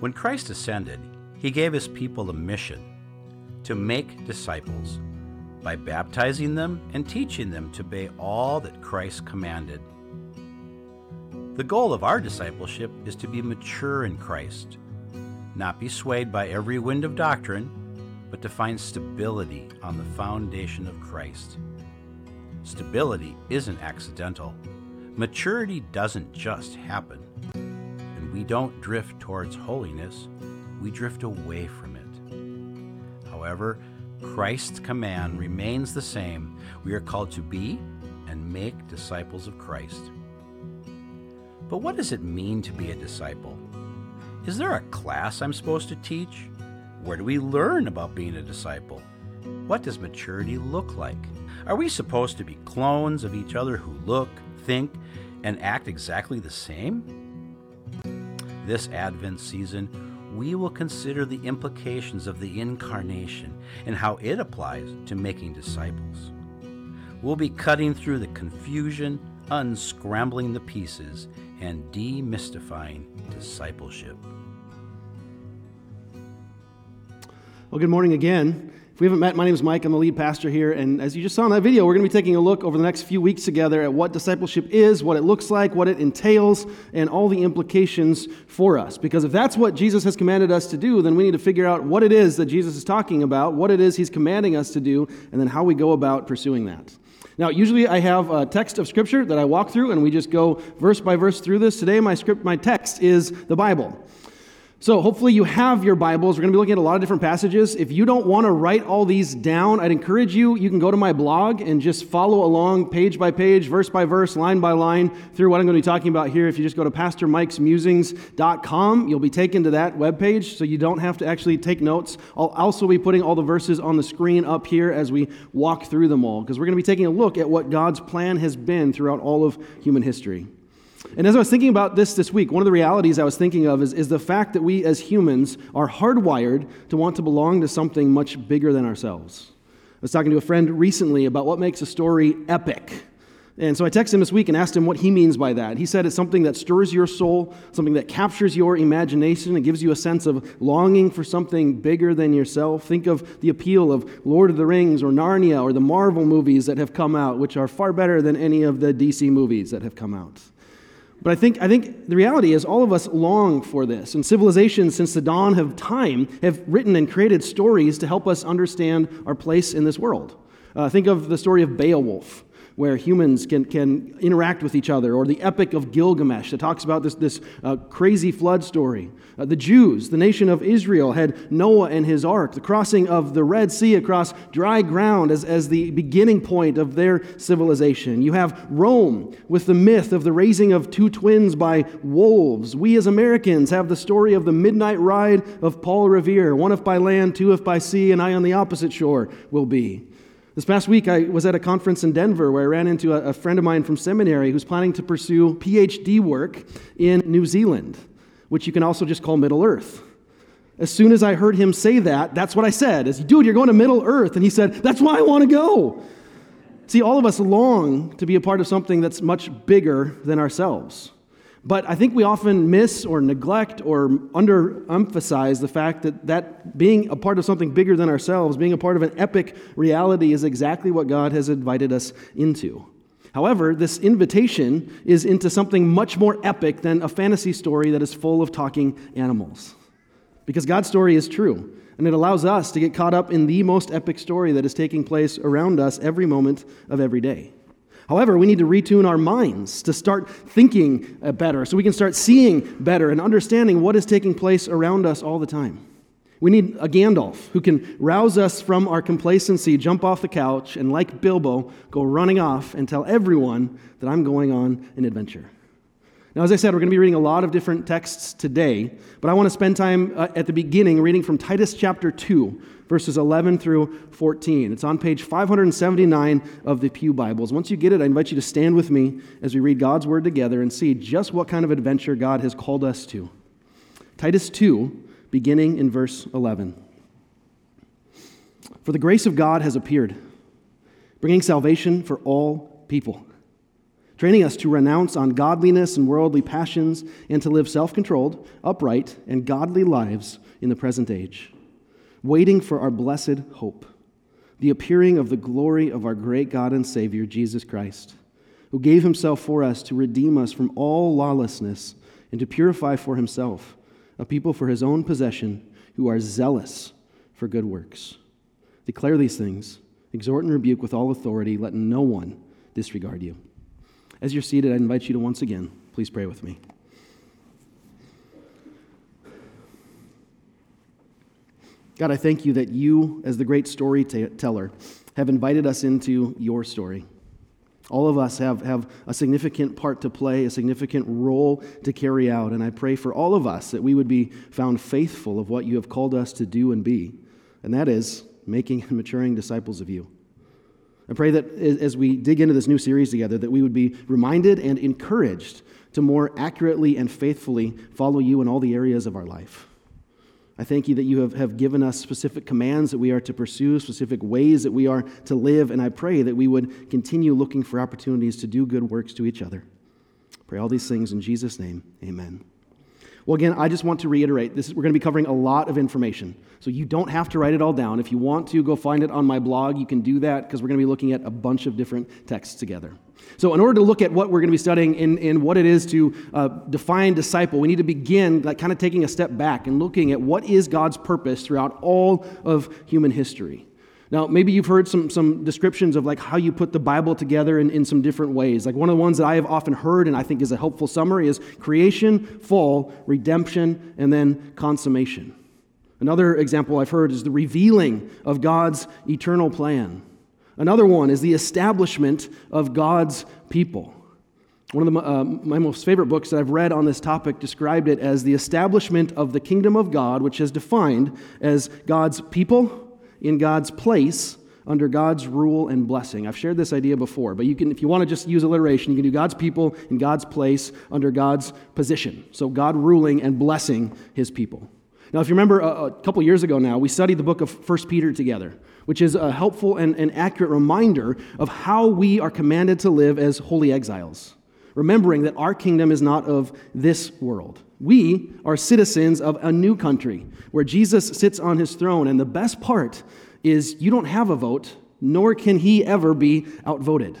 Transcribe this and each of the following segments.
When Christ ascended, he gave his people a mission to make disciples by baptizing them and teaching them to obey all that Christ commanded. The goal of our discipleship is to be mature in Christ, not be swayed by every wind of doctrine, but to find stability on the foundation of Christ. Stability isn't accidental. Maturity doesn't just happen. We don't drift towards holiness, we drift away from it. However, Christ's command remains the same. We are called to be and make disciples of Christ. But what does it mean to be a disciple? Is there a class I'm supposed to teach? Where do we learn about being a disciple? What does maturity look like? Are we supposed to be clones of each other who look, think, and act exactly the same? This Advent season, we will consider the implications of the incarnation and how it applies to making disciples. We'll be cutting through the confusion, unscrambling the pieces, and demystifying discipleship. Well, good morning again. If we haven't met, my name is Mike. I'm the lead pastor here. And as you just saw in that video, we're going to be taking a look over the next few weeks together at what discipleship is, what it looks like, what it entails, and all the implications for us. Because if that's what Jesus has commanded us to do, then we need to figure out what it is that Jesus is talking about, what it is he's commanding us to do, and then how we go about pursuing that. Now, usually I have a text of scripture that I walk through, and we just go verse by verse through this. Today, my script, my text is the Bible. So, hopefully, you have your Bibles. We're going to be looking at a lot of different passages. If you don't want to write all these down, I'd encourage you, you can go to my blog and just follow along page by page, verse by verse, line by line through what I'm going to be talking about here. If you just go to pastormikesmusings.com, you'll be taken to that webpage so you don't have to actually take notes. I'll also be putting all the verses on the screen up here as we walk through them all because we're going to be taking a look at what God's plan has been throughout all of human history. And as I was thinking about this this week, one of the realities I was thinking of is, is the fact that we as humans are hardwired to want to belong to something much bigger than ourselves. I was talking to a friend recently about what makes a story epic. And so I texted him this week and asked him what he means by that. He said it's something that stirs your soul, something that captures your imagination and gives you a sense of longing for something bigger than yourself. Think of the appeal of Lord of the Rings or Narnia or the Marvel movies that have come out, which are far better than any of the DC movies that have come out. But I think, I think the reality is all of us long for this. And civilizations since the dawn of time have written and created stories to help us understand our place in this world. Uh, think of the story of Beowulf where humans can, can interact with each other, or the Epic of Gilgamesh that talks about this, this uh, crazy flood story. Uh, the Jews, the nation of Israel, had Noah and his ark, the crossing of the Red Sea across dry ground as, as the beginning point of their civilization. You have Rome with the myth of the raising of two twins by wolves. We as Americans have the story of the midnight ride of Paul Revere, one if by land, two if by sea, and I on the opposite shore will be. This past week, I was at a conference in Denver where I ran into a, a friend of mine from seminary who's planning to pursue PhD work in New Zealand, which you can also just call Middle Earth. As soon as I heard him say that, that's what I said. Is, dude, you're going to Middle Earth. And he said, that's why I want to go. See, all of us long to be a part of something that's much bigger than ourselves. But I think we often miss or neglect or underemphasize the fact that, that being a part of something bigger than ourselves, being a part of an epic reality, is exactly what God has invited us into. However, this invitation is into something much more epic than a fantasy story that is full of talking animals. Because God's story is true, and it allows us to get caught up in the most epic story that is taking place around us every moment of every day. However, we need to retune our minds to start thinking uh, better so we can start seeing better and understanding what is taking place around us all the time. We need a Gandalf who can rouse us from our complacency, jump off the couch, and like Bilbo, go running off and tell everyone that I'm going on an adventure. Now, as I said, we're going to be reading a lot of different texts today, but I want to spend time uh, at the beginning reading from Titus chapter 2, verses 11 through 14. It's on page 579 of the Pew Bibles. Once you get it, I invite you to stand with me as we read God's word together and see just what kind of adventure God has called us to. Titus 2, beginning in verse 11. For the grace of God has appeared, bringing salvation for all people training us to renounce ungodliness and worldly passions and to live self controlled, upright, and godly lives in the present age, waiting for our blessed hope, the appearing of the glory of our great God and Savior, Jesus Christ, who gave himself for us to redeem us from all lawlessness and to purify for himself a people for his own possession who are zealous for good works. Declare these things, exhort and rebuke with all authority, let no one disregard you. As you're seated, I invite you to once again, please pray with me. God, I thank you that you, as the great storyteller, have invited us into your story. All of us have, have a significant part to play, a significant role to carry out. And I pray for all of us that we would be found faithful of what you have called us to do and be, and that is making and maturing disciples of you. I pray that as we dig into this new series together, that we would be reminded and encouraged to more accurately and faithfully follow you in all the areas of our life. I thank you that you have, have given us specific commands that we are to pursue, specific ways that we are to live, and I pray that we would continue looking for opportunities to do good works to each other. Pray all these things in Jesus' name. Amen. Well, again, I just want to reiterate this, we're going to be covering a lot of information. So you don't have to write it all down. If you want to, go find it on my blog. You can do that because we're going to be looking at a bunch of different texts together. So, in order to look at what we're going to be studying in, in what it is to uh, define disciple, we need to begin like, kind of taking a step back and looking at what is God's purpose throughout all of human history. Now, maybe you've heard some, some descriptions of like how you put the Bible together in, in some different ways. Like one of the ones that I have often heard and I think is a helpful summary is creation, fall, redemption, and then consummation. Another example I've heard is the revealing of God's eternal plan. Another one is the establishment of God's people. One of the, uh, my most favorite books that I've read on this topic described it as the establishment of the kingdom of God, which is defined as God's people in God's place under God's rule and blessing. I've shared this idea before, but you can, if you want to just use alliteration, you can do God's people in God's place under God's position. So God ruling and blessing his people. Now, if you remember a, a couple years ago now, we studied the book of 1 Peter together, which is a helpful and, and accurate reminder of how we are commanded to live as holy exiles, remembering that our kingdom is not of this world. We are citizens of a new country where Jesus sits on his throne. And the best part is you don't have a vote, nor can he ever be outvoted.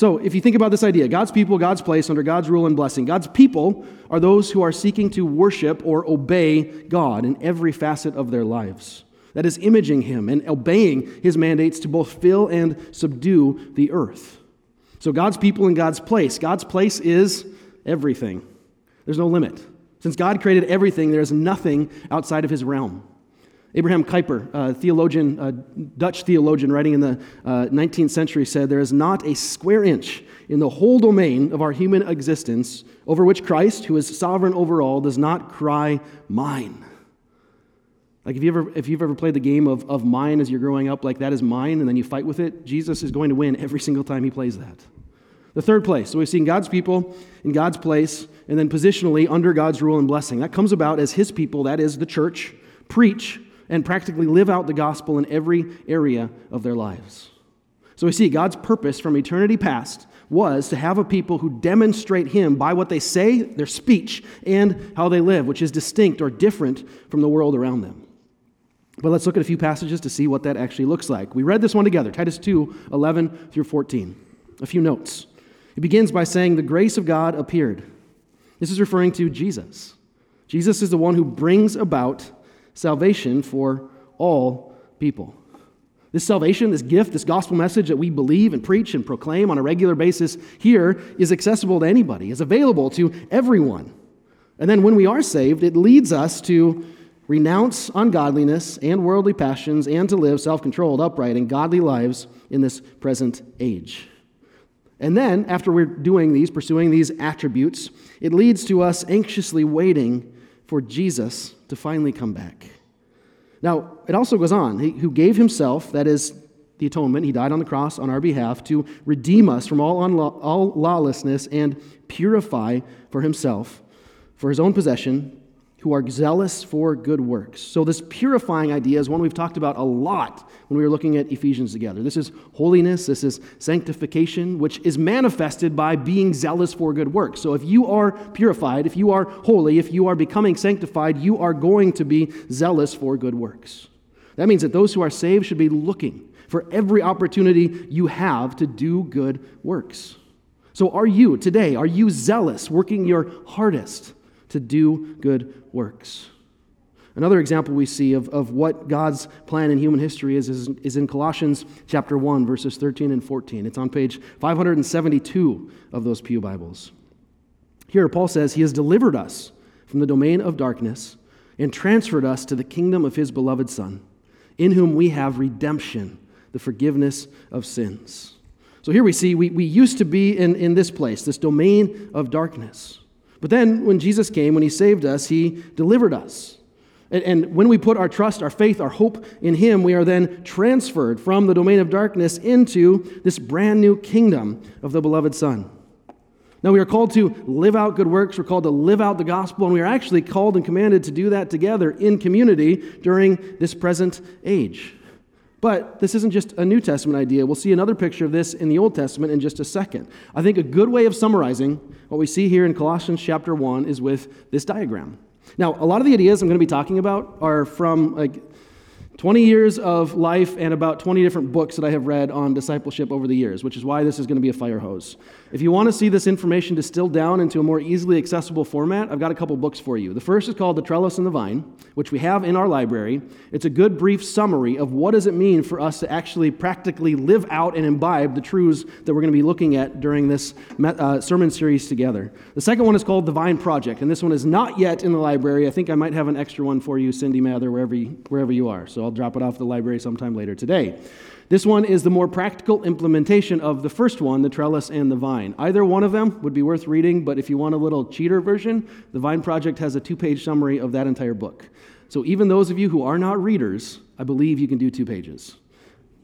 So, if you think about this idea, God's people, God's place under God's rule and blessing, God's people are those who are seeking to worship or obey God in every facet of their lives. That is, imaging Him and obeying His mandates to both fill and subdue the earth. So, God's people and God's place. God's place is everything. There's no limit. Since God created everything, there is nothing outside of his realm. Abraham Kuyper, a theologian, a Dutch theologian writing in the uh, 19th century, said, There is not a square inch in the whole domain of our human existence over which Christ, who is sovereign over all, does not cry, Mine. Like if, you ever, if you've ever played the game of, of mine as you're growing up, like that is mine, and then you fight with it, Jesus is going to win every single time he plays that. The third place. So we've seen God's people in God's place, and then positionally under God's rule and blessing. That comes about as His people, that is the church, preach and practically live out the gospel in every area of their lives. So we see God's purpose from eternity past was to have a people who demonstrate Him by what they say, their speech, and how they live, which is distinct or different from the world around them. But let's look at a few passages to see what that actually looks like. We read this one together Titus 2 11 through 14. A few notes. It begins by saying, The grace of God appeared. This is referring to Jesus. Jesus is the one who brings about salvation for all people. This salvation, this gift, this gospel message that we believe and preach and proclaim on a regular basis here is accessible to anybody, is available to everyone. And then when we are saved, it leads us to renounce ungodliness and worldly passions and to live self controlled, upright, and godly lives in this present age. And then, after we're doing these, pursuing these attributes, it leads to us anxiously waiting for Jesus to finally come back. Now, it also goes on, he, who gave himself, that is the atonement, he died on the cross on our behalf, to redeem us from all, all lawlessness and purify for himself, for his own possession, who are zealous for good works. So, this purifying idea is one we've talked about a lot when we were looking at Ephesians together. This is holiness, this is sanctification, which is manifested by being zealous for good works. So, if you are purified, if you are holy, if you are becoming sanctified, you are going to be zealous for good works. That means that those who are saved should be looking for every opportunity you have to do good works. So, are you today, are you zealous, working your hardest? To do good works. Another example we see of, of what God's plan in human history is, is, is in Colossians chapter 1, verses 13 and 14. It's on page 572 of those Pew Bibles. Here, Paul says, He has delivered us from the domain of darkness and transferred us to the kingdom of His beloved Son, in whom we have redemption, the forgiveness of sins. So here we see we, we used to be in, in this place, this domain of darkness. But then, when Jesus came, when he saved us, he delivered us. And, when we put our trust, our faith, our hope in him, we are then transferred from the domain of darkness into this brand new kingdom of the beloved Son. Now, we are called to live out good works. We're called to live out the gospel, and we are actually called and commanded to do that together in community during this present age. But this isn't just a New Testament idea. We'll see another picture of this in the Old Testament in just a second. I think a good way of summarizing what we see here in Colossians chapter 1 is with this diagram. Now, a lot of the ideas I'm going to be talking about are from like 20 years of life and about 20 different books that I have read on discipleship over the years, which is why this is going to be a fire hose. If you want to see this information distilled down into a more easily accessible format, I've got a couple books for you. The first is called The Trellis and the Vine, which we have in our library. It's a good brief summary of what does it mean for us to actually practically live out and imbibe the truths that we're going to be looking at during this uh, sermon series together. The second one is called The Vine Project, and this one is not yet in the library. I think I might have an extra one for you, Cindy Mather, wherever you, wherever you are. So I'll drop it off the library sometime later today. This one is the more practical implementation of the first one, the trellis and the vine. Either one of them would be worth reading, but if you want a little cheater version, the Vine Project has a two page summary of that entire book. So even those of you who are not readers, I believe you can do two pages.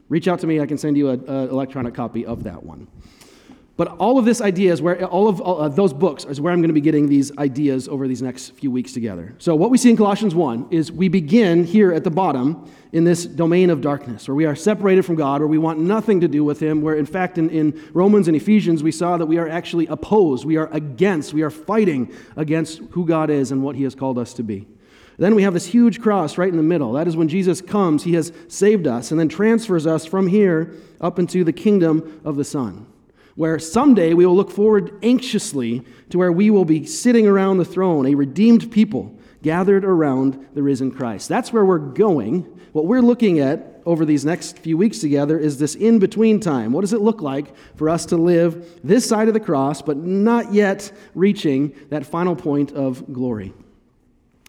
Reach out to me, I can send you an electronic copy of that one. But all of this idea is where all of, all of, those books is where I'm going to be getting these ideas over these next few weeks together. So what we see in Colossians 1 is we begin here at the bottom in this domain of darkness, where we are separated from God, where we want nothing to do with Him, where in fact in, in Romans and Ephesians we saw that we are actually opposed, we are against, we are fighting against who God is and what He has called us to be. Then we have this huge cross right in the middle. That is when Jesus comes, He has saved us and then transfers us from here up into the kingdom of the Son where someday we will look forward anxiously to where we will be sitting around the throne, a redeemed people gathered around the risen Christ. That's where we're going. What we're looking at over these next few weeks together is this in between time. What does it look like for us to live this side of the cross, but not yet reaching that final point of glory?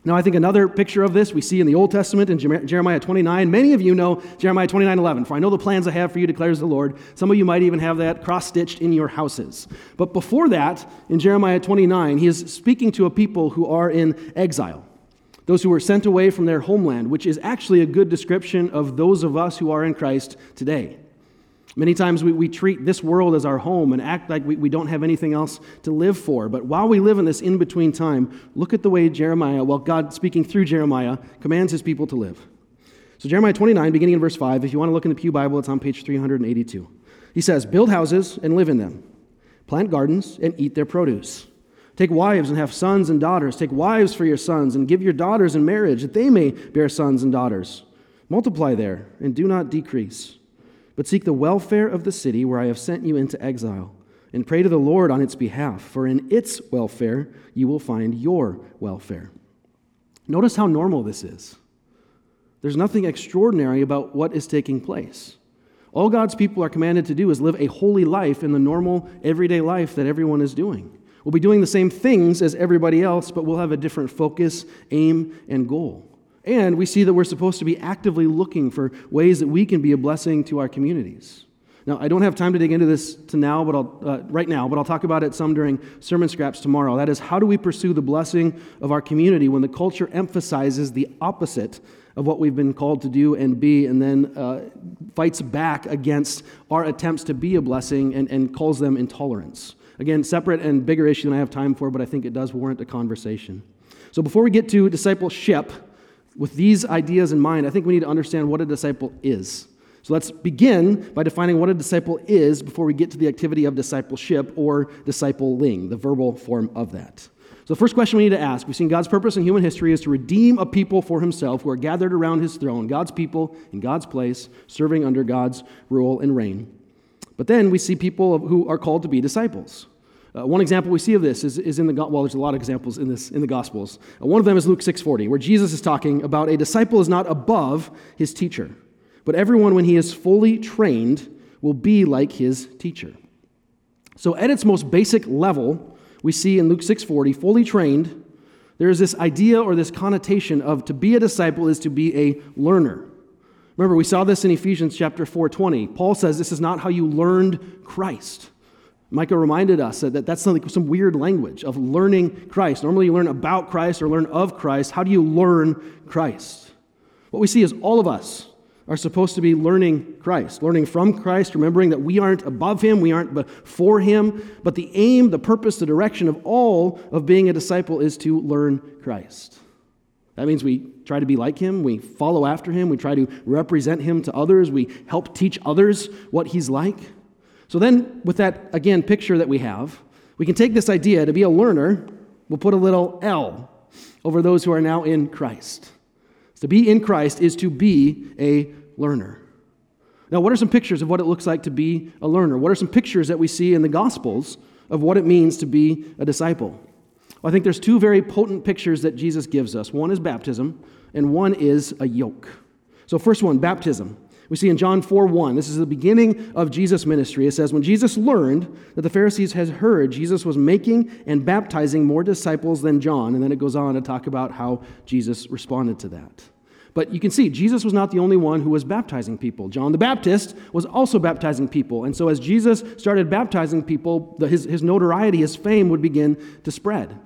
Now, I think another picture of this we see in the Old Testament in Jeremiah 29. Many of you know Jeremiah 29 11. For I know the plans I have for you, declares the Lord. Some of you might even have that cross stitched in your houses. But before that, in Jeremiah 29, he is speaking to a people who are in exile, those who were sent away from their homeland, which is actually a good description of those of us who are in Christ today. Many times we, we treat this world as our home and act like we, we don't have anything else to live for. But while we live in this in between time, look at the way Jeremiah, well, God speaking through Jeremiah, commands his people to live. So, Jeremiah 29, beginning in verse 5, if you want to look in the Pew Bible, it's on page 382. He says, Build houses and live in them, plant gardens and eat their produce. Take wives and have sons and daughters. Take wives for your sons and give your daughters in marriage that they may bear sons and daughters. Multiply there and do not decrease but seek the welfare of the city where I have sent you into exile, and pray to the Lord on its behalf, for in its welfare you will find your welfare. Notice how normal this is. There's nothing extraordinary about what is taking place. All God's people are commanded to do is live a holy life in the normal, everyday life that everyone is doing. We'll be doing the same things as everybody else, but we'll have a different focus, aim, and goal. And we see that we're supposed to be actively looking for ways that we can be a blessing to our communities. Now, I don't have time to dig into this to now, but I'll, uh, right now, but I'll talk about it some during sermon scraps tomorrow. That is, how do we pursue the blessing of our community when the culture emphasizes the opposite of what we've been called to do and be, and then uh, fights back against our attempts to be a blessing and, and calls them intolerance? Again, separate and bigger issue than I have time for, but I think it does warrant a conversation. So before we get to discipleship, with these ideas in mind, I think we need to understand what a disciple is. So let's begin by defining what a disciple is before we get to the activity of discipleship or discipling, the verbal form of that. So the first question we need to ask, we've seen God's purpose in human history is to redeem a people for himself who are gathered around his throne, God's people in God's place, serving under God's rule and reign. But then we see people who are called to be disciples. Uh, one example we see of this is, is in the well, there's a lot of examples in this in the Gospels. Uh, one of them is Luke 6:40, where Jesus is talking about a disciple is not above his teacher, but everyone when he is fully trained will be like his teacher. So at its most basic level, we see in Luke 6:40, fully trained, there is this idea or this connotation of to be a disciple is to be a learner. Remember, we saw this in Ephesians chapter 4:20. Paul says this is not how you learned Christ. Micah reminded us that that's like some weird language of learning Christ. Normally, you learn about Christ or learn of Christ. How do you learn Christ? What we see is all of us are supposed to be learning Christ, learning from Christ, remembering that we aren't above Him, we aren't before Him, but the aim, the purpose, the direction of all of being a disciple is to learn Christ. That means we try to be like Him, we follow after Him, we try to represent Him to others, we help teach others what He's like. So then, with that, again, picture that we have, we can take this idea to be a learner, we'll put a little L over those who are now in Christ. To be in Christ is to be a learner. Now, what are some pictures of what it looks like to be a learner? What are some pictures that we see in the Gospels of what it means to be a disciple? Well, I think there's two very potent pictures that Jesus gives us. One is baptism, and one is a yoke. So, first one, baptism. We see in John 4 1, this is the beginning of Jesus' ministry. It says, When Jesus learned that the Pharisees had heard Jesus was making and baptizing more disciples than John, and then it goes on to talk about how Jesus responded to that. But you can see, Jesus was not the only one who was baptizing people. John the Baptist was also baptizing people. And so as Jesus started baptizing people, his, his notoriety, his fame would begin to spread.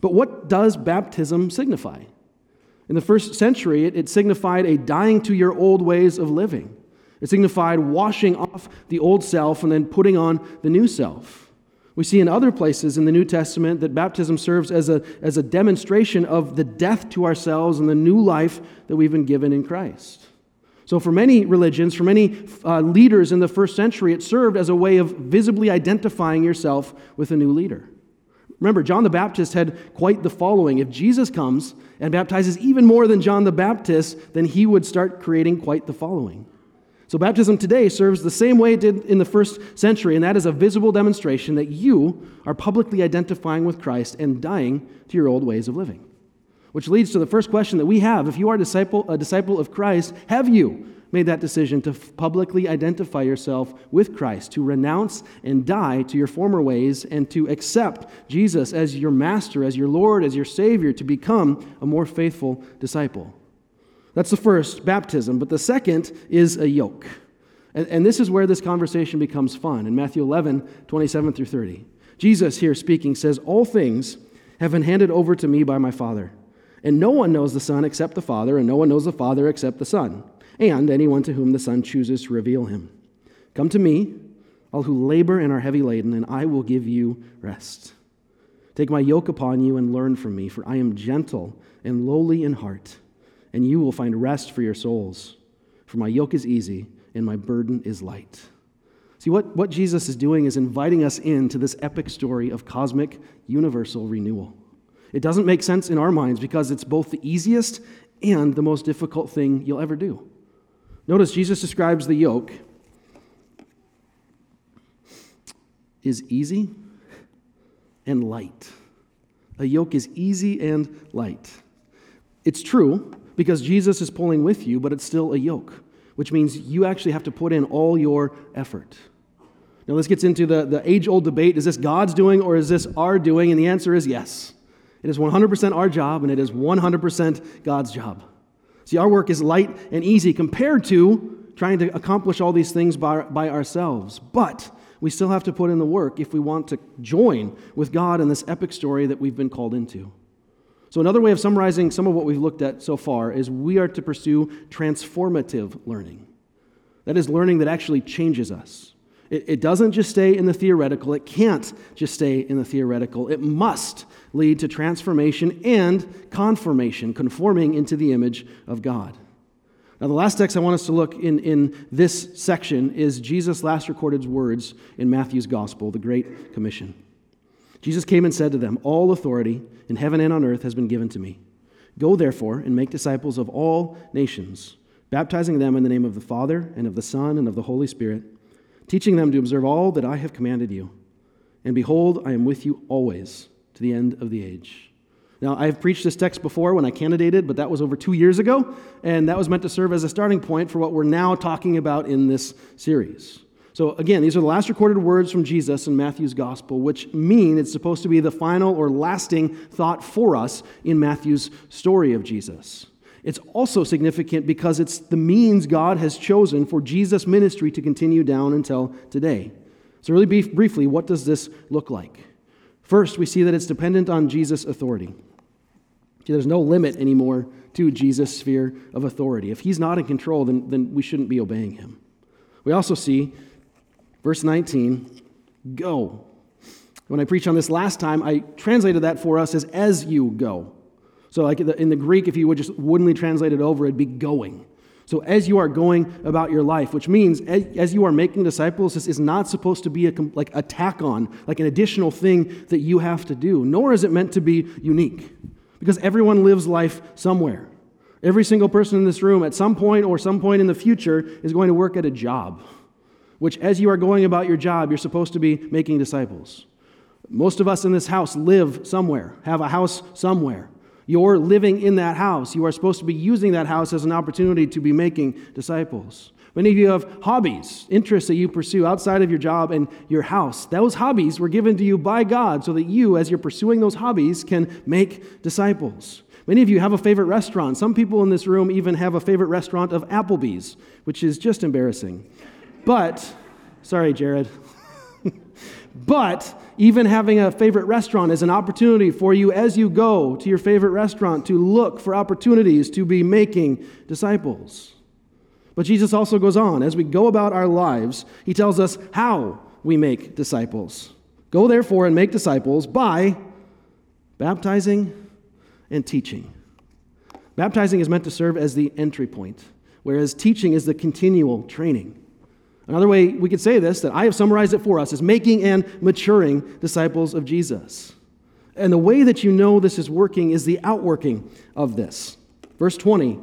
But what does baptism signify? In the first century, it, it, signified a dying to your old ways of living. It signified washing off the old self and then putting on the new self. We see in other places in the New Testament that baptism serves as a, as a demonstration of the death to ourselves and the new life that we've been given in Christ. So, for many religions, for many uh, leaders in the first century, it served as a way of visibly identifying yourself with a new leader. Remember, John the Baptist had quite the following. If Jesus comes and baptizes even more than John the Baptist, then he would start creating quite the following. So, baptism today serves the same way it did in the first century, and that is a visible demonstration that you are publicly identifying with Christ and dying to your old ways of living. Which leads to the first question that we have if you are a disciple, a disciple of Christ, have you made that decision to publicly identify yourself with Christ, to renounce and die to your former ways, and to accept Jesus as your master, as your Lord, as your Savior, to become a more faithful disciple. That's the first, baptism. But the second is a yoke. And, and this is where this conversation becomes fun in Matthew 11, 27 through 30. Jesus, here speaking, says, All things have been handed over to me by my Father. And no one knows the Son except the Father, and no one knows the Father except the Son and anyone to whom the Son chooses to reveal him. Come to me, all who labor and are heavy laden, and I will give you rest. Take my yoke upon you and learn from me, for I am gentle and lowly in heart, and you will find rest for your souls. For my yoke is easy and my burden is light. See, what, what Jesus is doing is inviting us into this epic story of cosmic, universal renewal. It doesn't make sense in our minds because it's both the easiest and the most difficult thing you'll ever do. Notice Jesus describes the yoke is easy and light. A yoke is easy and light. It's true because Jesus is pulling with you, but it's still a yoke, which means you actually have to put in all your effort. Now, this gets into the, the age old debate is this God's doing or is this our doing? And the answer is yes. It is 100% our job and it is 100% God's job. See, our work is light and easy compared to trying to accomplish all these things by, by ourselves. But we still have to put in the work if we want to join with God in this epic story that we've been called into. So, another way of summarizing some of what we've looked at so far is we are to pursue transformative learning. That is, learning that actually changes us. It, it doesn't just stay in the theoretical, it can't just stay in the theoretical. It must lead to transformation and conformation, conforming into the image of God. Now, the last text I want us to look in, in this section is Jesus' last recorded words in Matthew's Gospel, the Great Commission. Jesus came and said to them, All authority in heaven and on earth has been given to me. Go therefore and make disciples of all nations, baptizing them in the name of the Father and of the Son and of the Holy Spirit, teaching them to observe all that I have commanded you. And behold, I am with you always to the end of the age. Now, I've preached this text before when I candidated, but that was over two years ago, and that was meant to serve as a starting point for what we're now talking about in this series. So, again, these are the last recorded words from Jesus in Matthew's gospel, which mean it's supposed to be the final or lasting thought for us in Matthew's story of Jesus. It's also significant because it's the means God has chosen for Jesus' ministry to continue down until today. So, really briefly, what does this look like? First, we see that it's dependent on Jesus' authority. See, there's no limit anymore to Jesus' sphere of authority. If he's not in control, then, then we shouldn't be obeying him. We also see, verse 19, go. When I preached on this last time, I translated that for us as as you go. So, like in the Greek, if you would just woodenly translate it over, it'd be going. So, as you are going about your life, which means as you are making disciples, this is not supposed to be a like a tack on, like an additional thing that you have to do, nor is it meant to be unique. Because everyone lives life somewhere. Every single person in this room, at some point or some point in the future, is going to work at a job, which, as you are going about your job, you're supposed to be making disciples. Most of us in this house live somewhere, have a house somewhere. You're living in that house. You are supposed to be using that house as an opportunity to be making disciples. Many of you have hobbies, interests that you pursue outside of your job and your house. Those hobbies were given to you by God so that you, as you're pursuing those hobbies, can make disciples. Many of you have a favorite restaurant. Some people in this room even have a favorite restaurant of Applebee's, which is just embarrassing. But, sorry, Jared. But even having a favorite restaurant is an opportunity for you as you go to your favorite restaurant to look for opportunities to be making disciples. But Jesus also goes on. As we go about our lives, he tells us how we make disciples. Go therefore and make disciples by baptizing and teaching. Baptizing is meant to serve as the entry point, whereas teaching is the continual training. Another way we could say this, that I have summarized it for us, is making and maturing disciples of Jesus. And the way that you know this is working is the outworking of this. Verse 20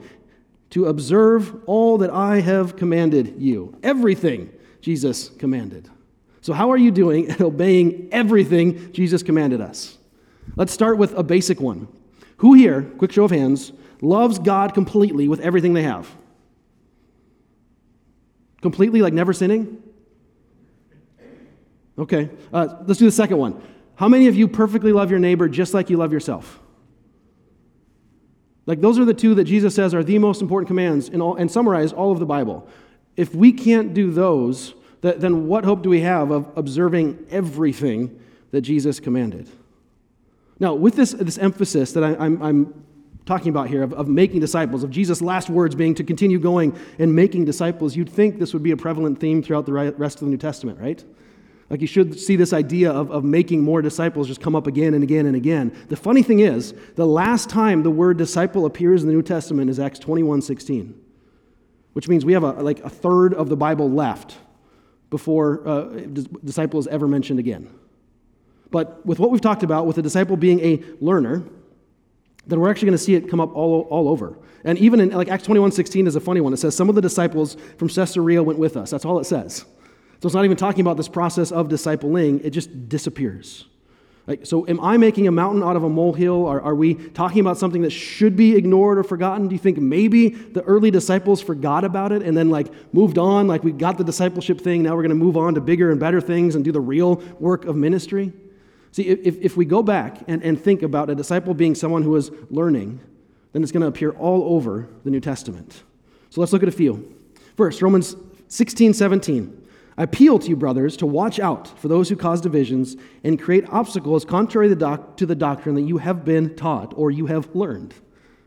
to observe all that I have commanded you. Everything Jesus commanded. So, how are you doing at obeying everything Jesus commanded us? Let's start with a basic one. Who here, quick show of hands, loves God completely with everything they have? Completely, like never sinning? Okay, uh, let's do the second one. How many of you perfectly love your neighbor just like you love yourself? Like, those are the two that Jesus says are the most important commands in all, and summarize all of the Bible. If we can't do those, then what hope do we have of observing everything that Jesus commanded? Now, with this, this emphasis that I, I'm talking about here of, of making disciples, of Jesus' last words being to continue going and making disciples, you'd think this would be a prevalent theme throughout the rest of the New Testament, right? Like you should see this idea of, of making more disciples just come up again and again and again. The funny thing is, the last time the word disciple appears in the New Testament is Acts 21 16, which means we have a, like a third of the Bible left before uh, disciple is ever mentioned again. But with what we've talked about, with a disciple being a learner, then we're actually going to see it come up all, all over. And even in like Acts 21 16 is a funny one. It says, Some of the disciples from Caesarea went with us. That's all it says. So it's not even talking about this process of discipling, it just disappears. Like, so, am I making a mountain out of a molehill? Are, are we talking about something that should be ignored or forgotten? Do you think maybe the early disciples forgot about it and then, like, moved on? Like, we got the discipleship thing, now we're going to move on to bigger and better things and do the real work of ministry? See, if, if we go back and, and think about a disciple being someone who is learning, then it's going to appear all over the New Testament. So, let's look at a few. First, Romans 16, 17. I appeal to you, brothers, to watch out for those who cause divisions and create obstacles contrary to the doctrine that you have been taught or you have learned.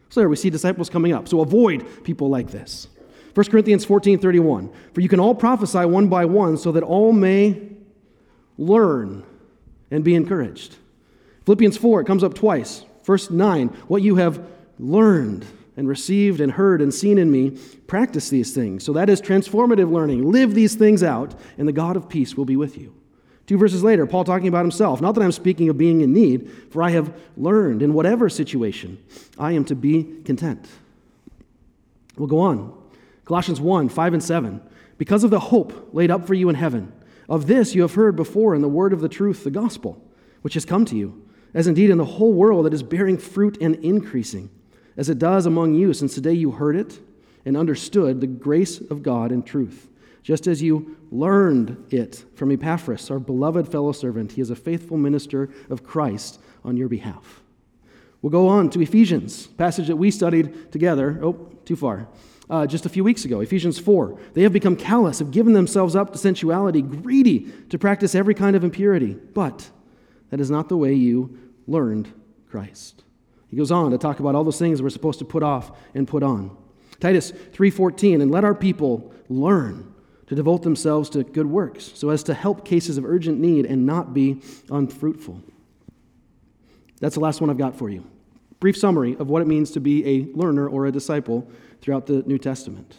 So there we see disciples coming up. So avoid people like this. 1 Corinthians 14 31. For you can all prophesy one by one so that all may learn and be encouraged. Philippians 4, it comes up twice. Verse 9, what you have learned and received and heard and seen in me, practice these things. So that is transformative learning. Live these things out, and the God of peace will be with you. Two verses later, Paul talking about himself. Not that I'm speaking of being in need, for I have learned in whatever situation I am to be content. We'll go on. Colossians 1 5 and 7. Because of the hope laid up for you in heaven, of this you have heard before in the word of the truth, the gospel, which has come to you, as indeed in the whole world it is bearing fruit and increasing as it does among you, since the day you heard it and understood the grace of God in truth, just as you learned it from Epaphras, our beloved fellow servant. He is a faithful minister of Christ on your behalf. We'll go on to Ephesians, passage that we studied together. Oh, too far. Uh, just a few weeks ago, Ephesians 4. They have become callous, have given themselves up to sensuality, greedy to practice every kind of impurity. But that is not the way you learned Christ. He goes on to talk about all those things we're supposed to put off and put on. Titus 3:14 and let our people learn to devote themselves to good works so as to help cases of urgent need and not be unfruitful. That's the last one I've got for you. Brief summary of what it means to be a learner or a disciple throughout the New Testament.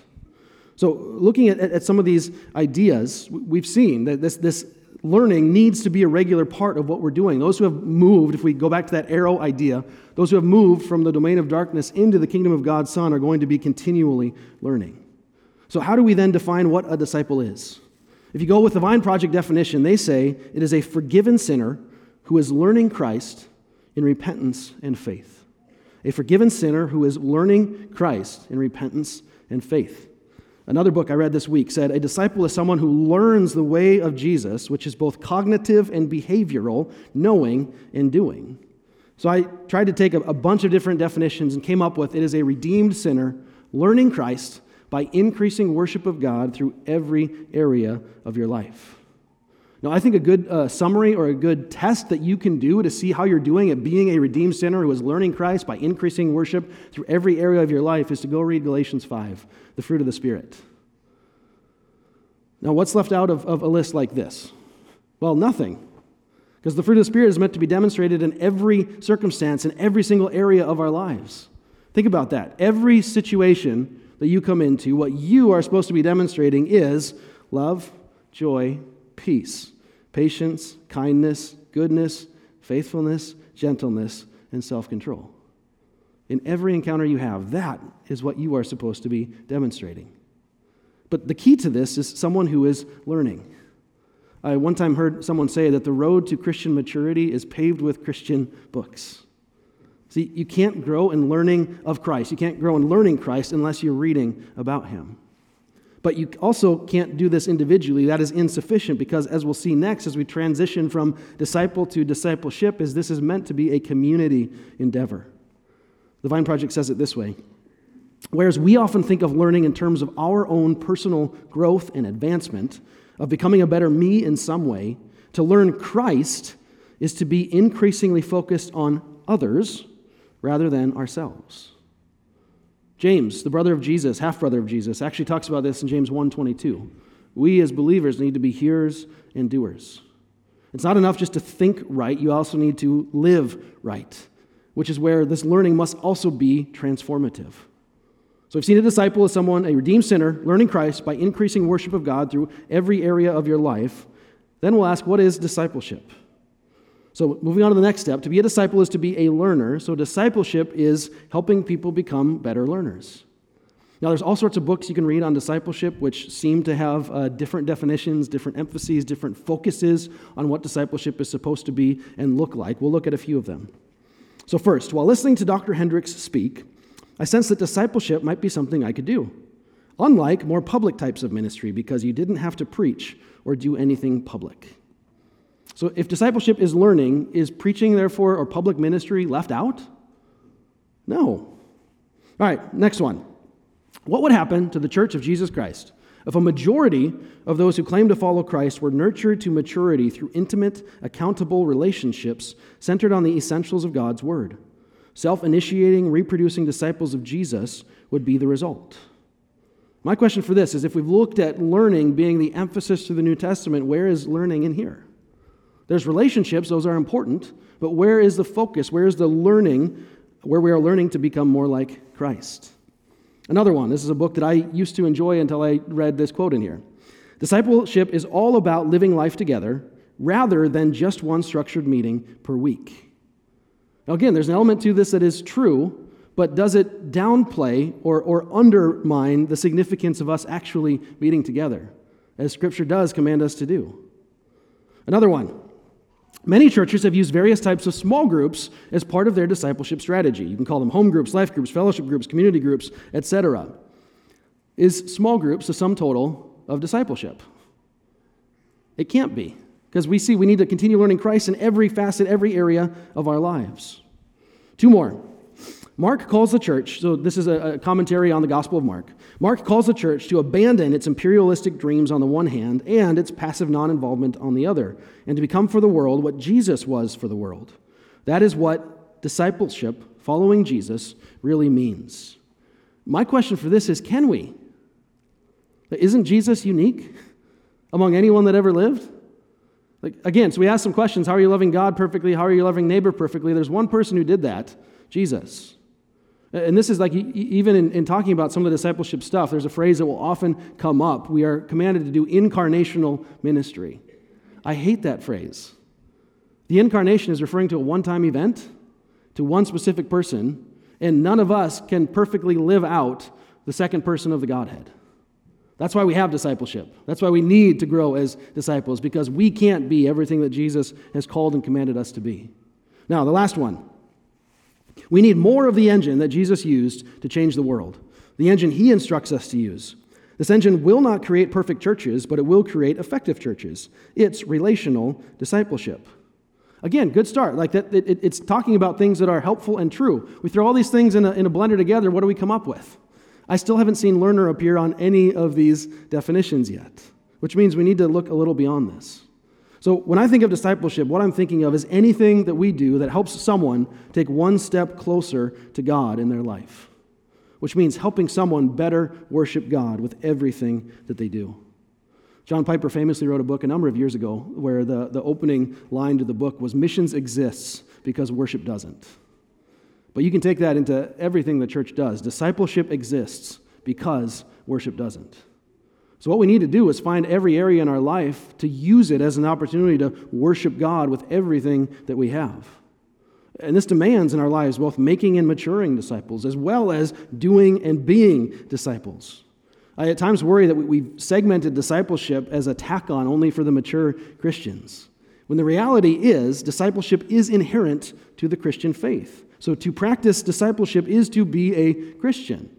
So, looking at, at some of these ideas, we've seen that this, this learning needs to be a regular part of what we're doing. Those who have moved, if we go back to that arrow idea, those who have moved from the domain of darkness into the kingdom of God's Son are going to be continually learning. So, how do we then define what a disciple is? If you go with the Vine Project definition, they say it is a forgiven sinner who is learning Christ in repentance and faith. A forgiven sinner who is learning Christ in repentance and faith. Another book I read this week said a disciple is someone who learns the way of Jesus, which is both cognitive and behavioral, knowing and doing. So I tried to take a, bunch of different definitions and came up with it is a redeemed sinner learning Christ by increasing worship of God through every area of your life. Now, I think a good uh, summary or a good test that you can do to see how you're doing at being a redeemed sinner who is learning Christ by increasing worship through every area of your life is to go read Galatians 5, the fruit of the Spirit. Now, what's left out of, of a list like this? Well, nothing. Because the fruit of the Spirit is meant to be demonstrated in every circumstance, in every single area of our lives. Think about that. Every situation that you come into, what you are supposed to be demonstrating is love, joy, peace patience, kindness, goodness, faithfulness, gentleness, and self control. In every encounter you have, that is what you are supposed to be demonstrating. But the key to this is someone who is learning. I one time heard someone say that the road to Christian maturity is paved with Christian books. See, you can't grow in learning of Christ. You can't grow in learning Christ unless you're reading about him. But you also can't do this individually. That is insufficient because, as we'll see next, as we transition from disciple to discipleship, is this is meant to be a community endeavor. The Vine Project says it this way. Whereas we often think of learning in terms of our own personal growth and advancement, of becoming a better me in some way, to learn Christ is to be increasingly focused on others rather than ourselves. James, the brother of Jesus, half brother of Jesus, actually talks about this in James 1:22. We as believers need to be hearers and doers. It's not enough just to think right, you also need to live right, which is where this learning must also be transformative. So, we've seen a disciple as someone, a redeemed sinner, learning Christ by increasing worship of God through every area of your life. Then we'll ask, what is discipleship? So, moving on to the next step, to be a disciple is to be a learner. So, discipleship is helping people become better learners. Now, there's all sorts of books you can read on discipleship which seem to have uh, different definitions, different emphases, different focuses on what discipleship is supposed to be and look like. We'll look at a few of them. So, first, while listening to Dr. Hendricks speak, I sensed that discipleship might be something I could do, unlike more public types of ministry, because you didn't have to preach or do anything public. So, if discipleship is learning, is preaching, therefore, or public ministry left out? No. All right, next one. What would happen to the church of Jesus Christ if a majority of those who claim to follow Christ were nurtured to maturity through intimate, accountable relationships centered on the essentials of God's Word? Self initiating, reproducing disciples of Jesus would be the result. My question for this is if we've looked at learning being the emphasis to the New Testament, where is learning in here? There's relationships, those are important, but where is the focus? Where is the learning, where we are learning to become more like Christ? Another one, this is a book that I used to enjoy until I read this quote in here. Discipleship is all about living life together rather than just one structured meeting per week. Now, again, there's an element to this that is true, but does it downplay or, or undermine the significance of us actually meeting together, as Scripture does command us to do? Another one. Many churches have used various types of small groups as part of their discipleship strategy. You can call them home groups, life groups, fellowship groups, community groups, etc. Is small groups the sum total of discipleship? It can't be, because we see we need to continue learning Christ in every facet, every area of our lives. Two more. Mark calls the church, so this is a, commentary on the Gospel of Mark. Mark calls the church to abandon its imperialistic dreams on the one hand and its passive non involvement on the other, and to become for the world what Jesus was for the world. That is what discipleship, following Jesus, really means. My question for this is can we? Isn't Jesus unique among anyone that ever lived? Like, again, so we ask some questions. How are you loving God perfectly? How are you loving neighbor perfectly? There's one person who did that Jesus. And this is like, even in, in, talking about some of the discipleship stuff, there's a phrase that will often come up. We are commanded to do incarnational ministry. I hate that phrase. The incarnation is referring to a one time event, to one specific person, and none of us can perfectly live out the second person of the Godhead. That's why we have discipleship. That's why we need to grow as disciples, because we can't be everything that Jesus has called and commanded us to be. Now, the last one we need more of the engine that Jesus used to change the world, the engine he instructs us to use. This engine will not create perfect churches, but it will create effective churches. It's relational discipleship. Again, good start. Like that, it, it's talking about things that are helpful and true. We throw all these things in a, in a blender together. What do we come up with? I still haven't seen learner appear on any of these definitions yet, which means we need to look a little beyond this. So, when I think of discipleship, what I'm thinking of is anything that we do that helps someone take one step closer to God in their life, which means helping someone better worship God with everything that they do. John Piper famously wrote a book a number of years ago where the, the opening line to the book was Missions exists because worship doesn't. But you can take that into everything the church does. Discipleship exists because worship doesn't. So, what we need to do is find every area in our life to use it as an opportunity to worship God with everything that we have. And this demands in our lives both making and maturing disciples, as well as doing and being disciples. I at times worry that we've segmented discipleship as a tack on only for the mature Christians, when the reality is discipleship is inherent to the Christian faith. So, to practice discipleship is to be a Christian.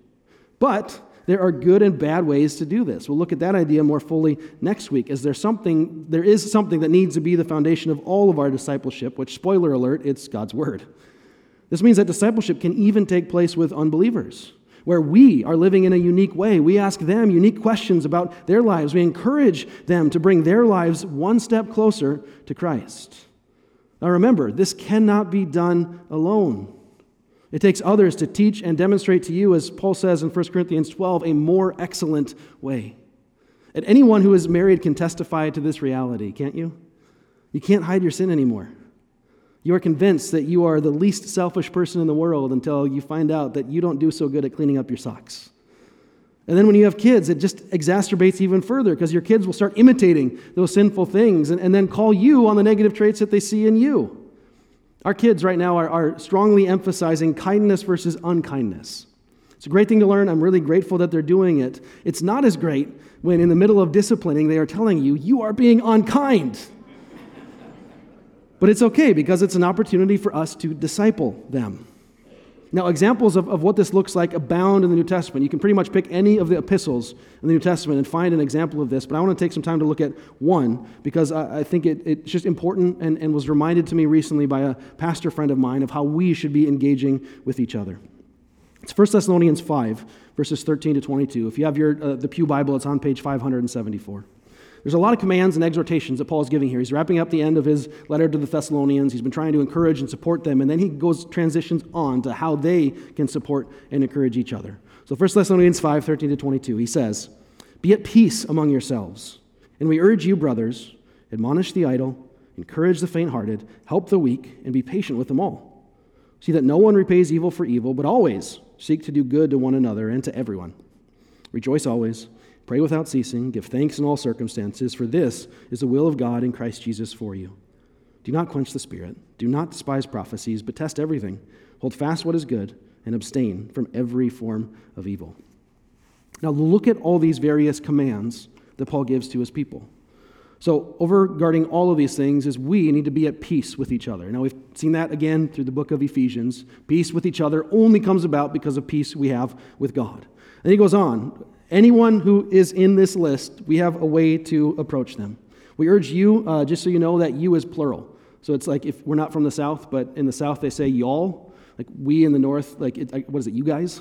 But there are good and bad ways to do this. We'll look at that idea more fully next week, as there's something, there is something that needs to be the foundation of all of our discipleship, which, spoiler alert, it's God's Word. This means that discipleship can even take place with unbelievers, where we are living in a unique way. We ask them unique questions about their lives. We encourage them to bring their lives one step closer to Christ. Now remember, this cannot be done alone. It takes others to teach and demonstrate to you, as Paul says in 1 Corinthians 12, a more excellent way. And anyone who is married can testify to this reality, can't you? You can't hide your sin anymore. You are convinced that you are the least selfish person in the world until you find out that you don't do so good at cleaning up your socks. And then when you have kids, it just exacerbates even further because your kids will start imitating those sinful things and, and then call you on the negative traits that they see in you. Our kids right now are, are strongly emphasizing kindness versus unkindness. It's a great thing to learn. I'm really grateful that they're doing it. It's not as great when, in the middle of disciplining, they are telling you, you are being unkind. but it's okay because it's an opportunity for us to disciple them. Now, examples of, of what this looks like abound in the New Testament. You can pretty much pick any of the epistles in the New Testament and find an example of this, but I want to take some time to look at one because I, I think it, it's just important and, and was reminded to me recently by a pastor friend of mine of how we should be engaging with each other. It's 1 Thessalonians 5, verses 13 to 22. If you have your, uh, the Pew Bible, it's on page 574. There's a lot of commands and exhortations that Paul is giving here. He's wrapping up the end of his letter to the Thessalonians. He's been trying to encourage and support them, and then he goes transitions on to how they can support and encourage each other. So 1 Thessalonians 5, 13 to 22, he says, Be at peace among yourselves. And we urge you, brothers, admonish the idle, encourage the faint hearted, help the weak, and be patient with them all. See that no one repays evil for evil, but always seek to do good to one another and to everyone. Rejoice always, pray without ceasing, give thanks in all circumstances, for this is the will of God in Christ Jesus for you. Do not quench the Spirit, do not despise prophecies, but test everything. Hold fast what is good, and abstain from every form of evil. Now, look at all these various commands that Paul gives to his people. So, overguarding all of these things is we need to be at peace with each other. Now, we've seen that again through the book of Ephesians. Peace with each other only comes about because of peace we have with God. And he goes on anyone who is in this list, we have a way to approach them. We urge you, uh, just so you know, that you is plural. So it's like if we're not from the South, but in the South they say y'all. Like we in the North, like, it, what is it, you guys?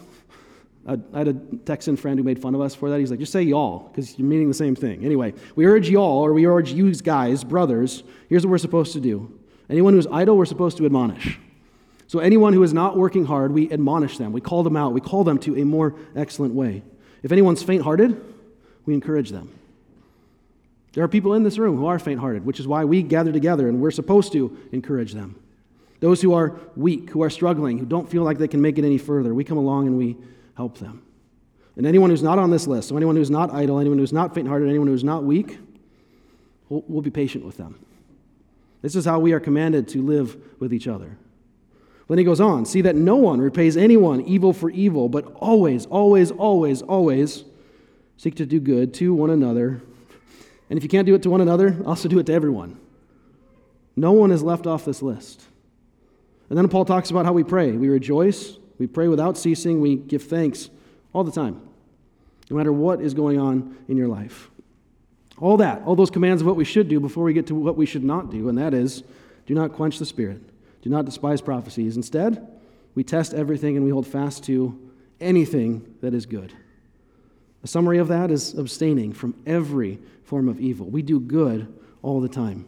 I had a Texan friend who made fun of us for that. He's like, just say y'all, because you're meaning the same thing. Anyway, we urge y'all, or we urge you guys, brothers, here's what we're supposed to do. Anyone who's idle, we're supposed to admonish. So anyone who is not working hard, we admonish them. We call them out. We call them to a more excellent way. If anyone's faint hearted, we encourage them. There are people in this room who are faint hearted, which is why we gather together and we're supposed to encourage them. Those who are weak, who are struggling, who don't feel like they can make it any further, we come along and we help them. And anyone who's not on this list, so anyone who's not idle, anyone who's not faint hearted, anyone who's not weak, we'll, we'll, be patient with them. This is how we are commanded to live with each other. Then he goes on see that no one repays anyone evil for evil, but always, always, always, always seek to do good to one another. And if you can't do it to one another, also do it to everyone. No one is left off this list. And then Paul talks about how we pray. We rejoice, we pray without ceasing. We give thanks all the time, no matter what is going on in your life. All that, all those commands of what we should do before we get to what we should not do, and that is do not quench the Spirit, do not despise prophecies. Instead, we test everything and we hold fast to anything that is good. A summary of that is abstaining from every form of evil. We do good all the time.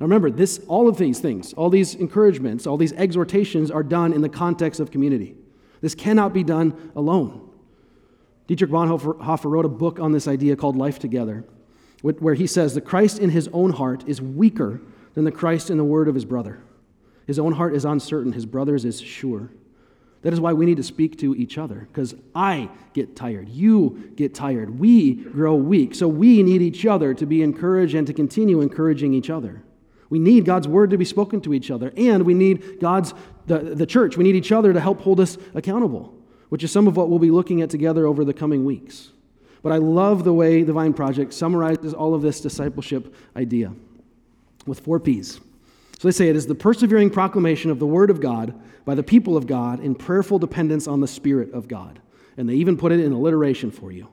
Now remember, this, all of these things, all these encouragements, all these exhortations are done in the context of community. This cannot be done alone. Dietrich Bonhoeffer wrote a book on this idea called Life Together, where he says the Christ in his own heart is weaker than the Christ in the word of his brother. His own heart is uncertain, his brother's is sure. That is why we need to speak to each other, because I get tired. You get tired. We grow weak. So we need each other to be encouraged and to continue encouraging each other. We need God's word to be spoken to each other, and we need God's, the, the church, we need each other to help hold us accountable, which is some of what we'll be looking at together over the coming weeks. But I love the way the Vine Project summarizes all of this discipleship idea with four P's. So they say it is the persevering proclamation of the Word of God by the people of God in prayerful dependence on the Spirit of God. And they even put it in alliteration for you.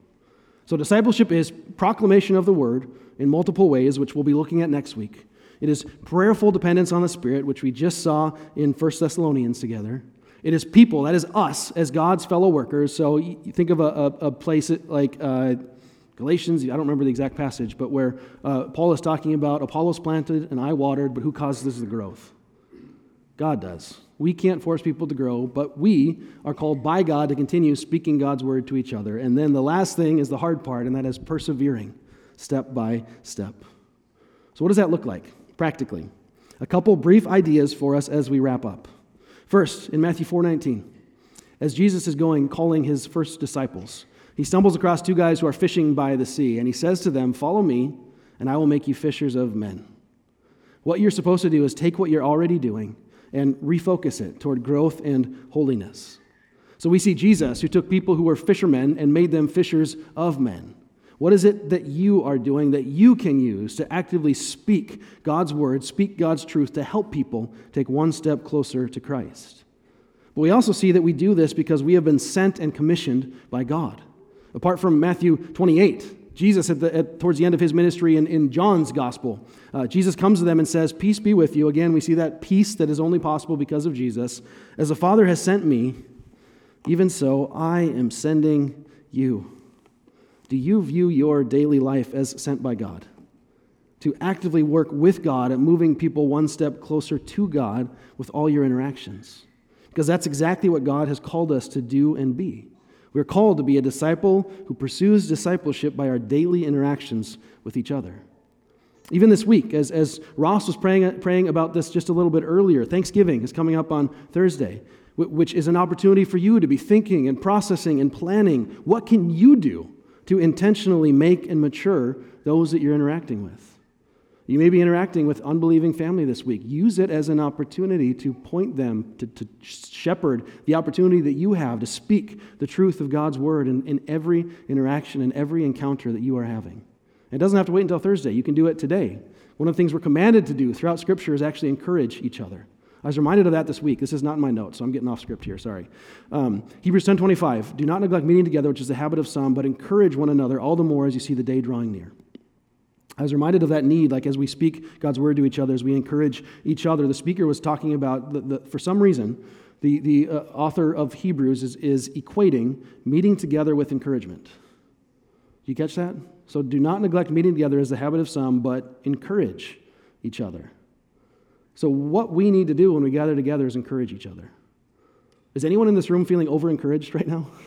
So discipleship is proclamation of the Word in multiple ways, which we'll be looking at next week. It is prayerful dependence on the Spirit, which we just saw in 1 Thessalonians together. It is people, that is us, as God's fellow workers. So you think of a, a, a place like uh, Galatians, I don't remember the exact passage, but where uh, Paul is talking about Apollos planted and I watered, but who causes the growth? God does. We can't force people to grow, but we are called by God to continue speaking God's word to each other. And then the last thing is the hard part, and that is persevering step by step. So, what does that look like? practically. A couple brief ideas for us as we wrap up. First, in Matthew 4:19, as Jesus is going calling his first disciples, he stumbles across two guys who are fishing by the sea, and he says to them, "Follow me, and I will make you fishers of men." What you're supposed to do is take what you're already doing and refocus it toward growth and holiness. So we see Jesus, who took people who were fishermen and made them fishers of men. What is it that you are doing that you can use to actively speak God's word, speak God's truth to help people take one step closer to Christ? But we also see that we do this because we have been sent and commissioned by God. Apart from Matthew 28, Jesus, at the, at, towards the end of his ministry in, in John's gospel, uh, Jesus comes to them and says, Peace be with you. Again, we see that peace that is only possible because of Jesus. As the Father has sent me, even so I am sending you. Do you view your daily life as sent by God? To actively work with God at moving people one step closer to God with all your interactions. Because that's exactly what God has called us to do and be. We're called to be a disciple who pursues discipleship by our daily interactions with each other. Even this week, as, as Ross was praying, praying about this just a little bit earlier, Thanksgiving is coming up on Thursday, which is an opportunity for you to be thinking and processing and planning what can you do to intentionally make and mature those that you're interacting with. You may be interacting with unbelieving family this week. Use it as an opportunity to point them, to, to shepherd the opportunity that you have to speak the truth of God's word in, in every interaction and every encounter that you are having. It doesn't have to wait until Thursday. You can do it today. One of the things we're commanded to do throughout Scripture is actually encourage each other. I was reminded of that this week. This is not in my notes, so I'm getting off script here. Sorry. Um, Hebrews 10:25. Do not neglect meeting together, which is the habit of some, but encourage one another all the more as you see the day drawing near. I was reminded of that need, like as we speak God's word to each other, as we encourage each other. The speaker was talking about, the, the, for some reason, the, the uh, author of Hebrews is, is equating meeting together with encouragement. You catch that? So do not neglect meeting together as the habit of some, but encourage each other. So, what we need to do when we gather together is encourage each other. Is anyone in this room feeling over encouraged right now?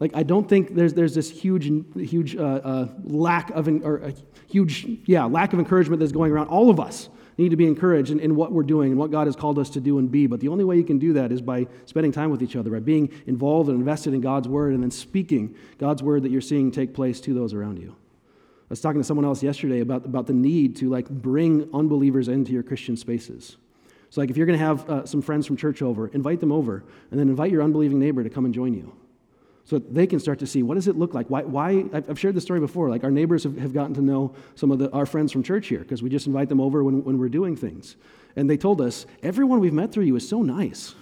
Like, I don't think there's, there's this huge, huge uh, uh, lack of, or a huge, yeah, lack of encouragement that's going around. All of us need to be encouraged in, in what we're doing and what God has called us to do and be. But the only way you can do that is by spending time with each other, by being involved and invested in God's word, and then speaking God's word that you're seeing take place to those around you. I was talking to someone else yesterday about, about the need to like bring unbelievers into your Christian spaces. So, like, if you're going to have uh, some friends from church over, invite them over, and then invite your unbelieving neighbor to come and join you so they can start to see what does it look like? Why, why i've shared this story before. Like our neighbors have, have gotten to know some of the, our friends from church here because we just invite them over when, when we're doing things. And they told us everyone we've met through you is so nice.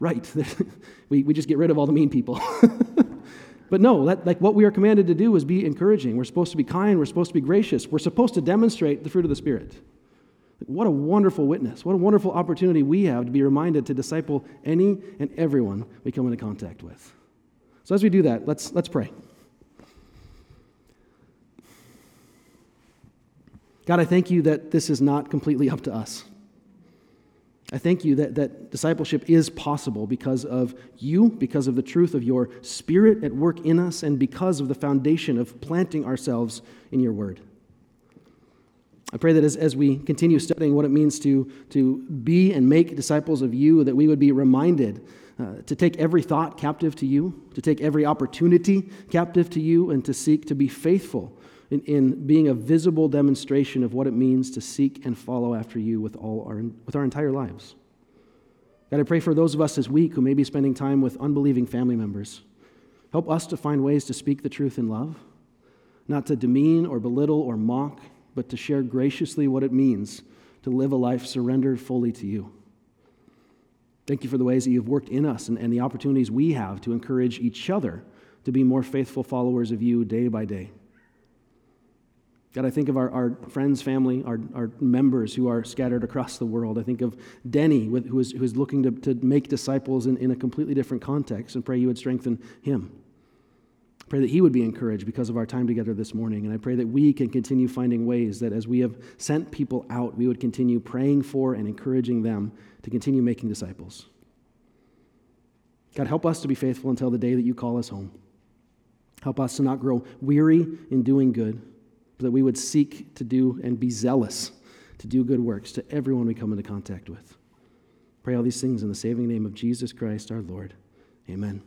Right. We, we just get rid of all the mean people. But no that, like what we are commanded to do is be encouraging. We're supposed to be kind. We're supposed to be gracious. We're supposed to demonstrate the fruit of the spirit. What a wonderful witness. What a wonderful opportunity we have to be reminded to disciple any and everyone we come into contact with. So as we do that, let's, let's pray. God, I thank you that this is not completely up to us. I thank you that, that discipleship is possible because of you, because of the truth of your spirit at work in us, and because of the foundation of planting ourselves in your word. I pray that as, as we continue studying what it means to, to be and make disciples of you, that we would be reminded uh, to take every thought captive to you, to take every opportunity captive to you, and to seek to be faithful in, in being a visible demonstration of what it means to seek and follow after you with, all our, with our entire lives. God, I pray for those of us this week who may be spending time with unbelieving family members. Help us to find ways to speak the truth in love, not to demean or belittle or mock, but to share graciously what it means to live a life surrendered fully to you. Thank you for the ways that you've worked in us and, and the opportunities we have to encourage each other to be more faithful followers of you day by day. God, I think of our, our friends, family, our, our members who are scattered across the world. I think of Denny, who is, who is looking to, to make disciples in, in a completely different context, and pray you would strengthen him. Pray that he would be encouraged because of our time together this morning. And I pray that we can continue finding ways that as we have sent people out, we would continue praying for and encouraging them to continue making disciples. God, help us to be faithful until the day that you call us home. Help us to not grow weary in doing good, but that we would seek to do and be zealous to do good works to everyone we come into contact with. Pray all these things in the saving name of Jesus Christ our Lord. Amen.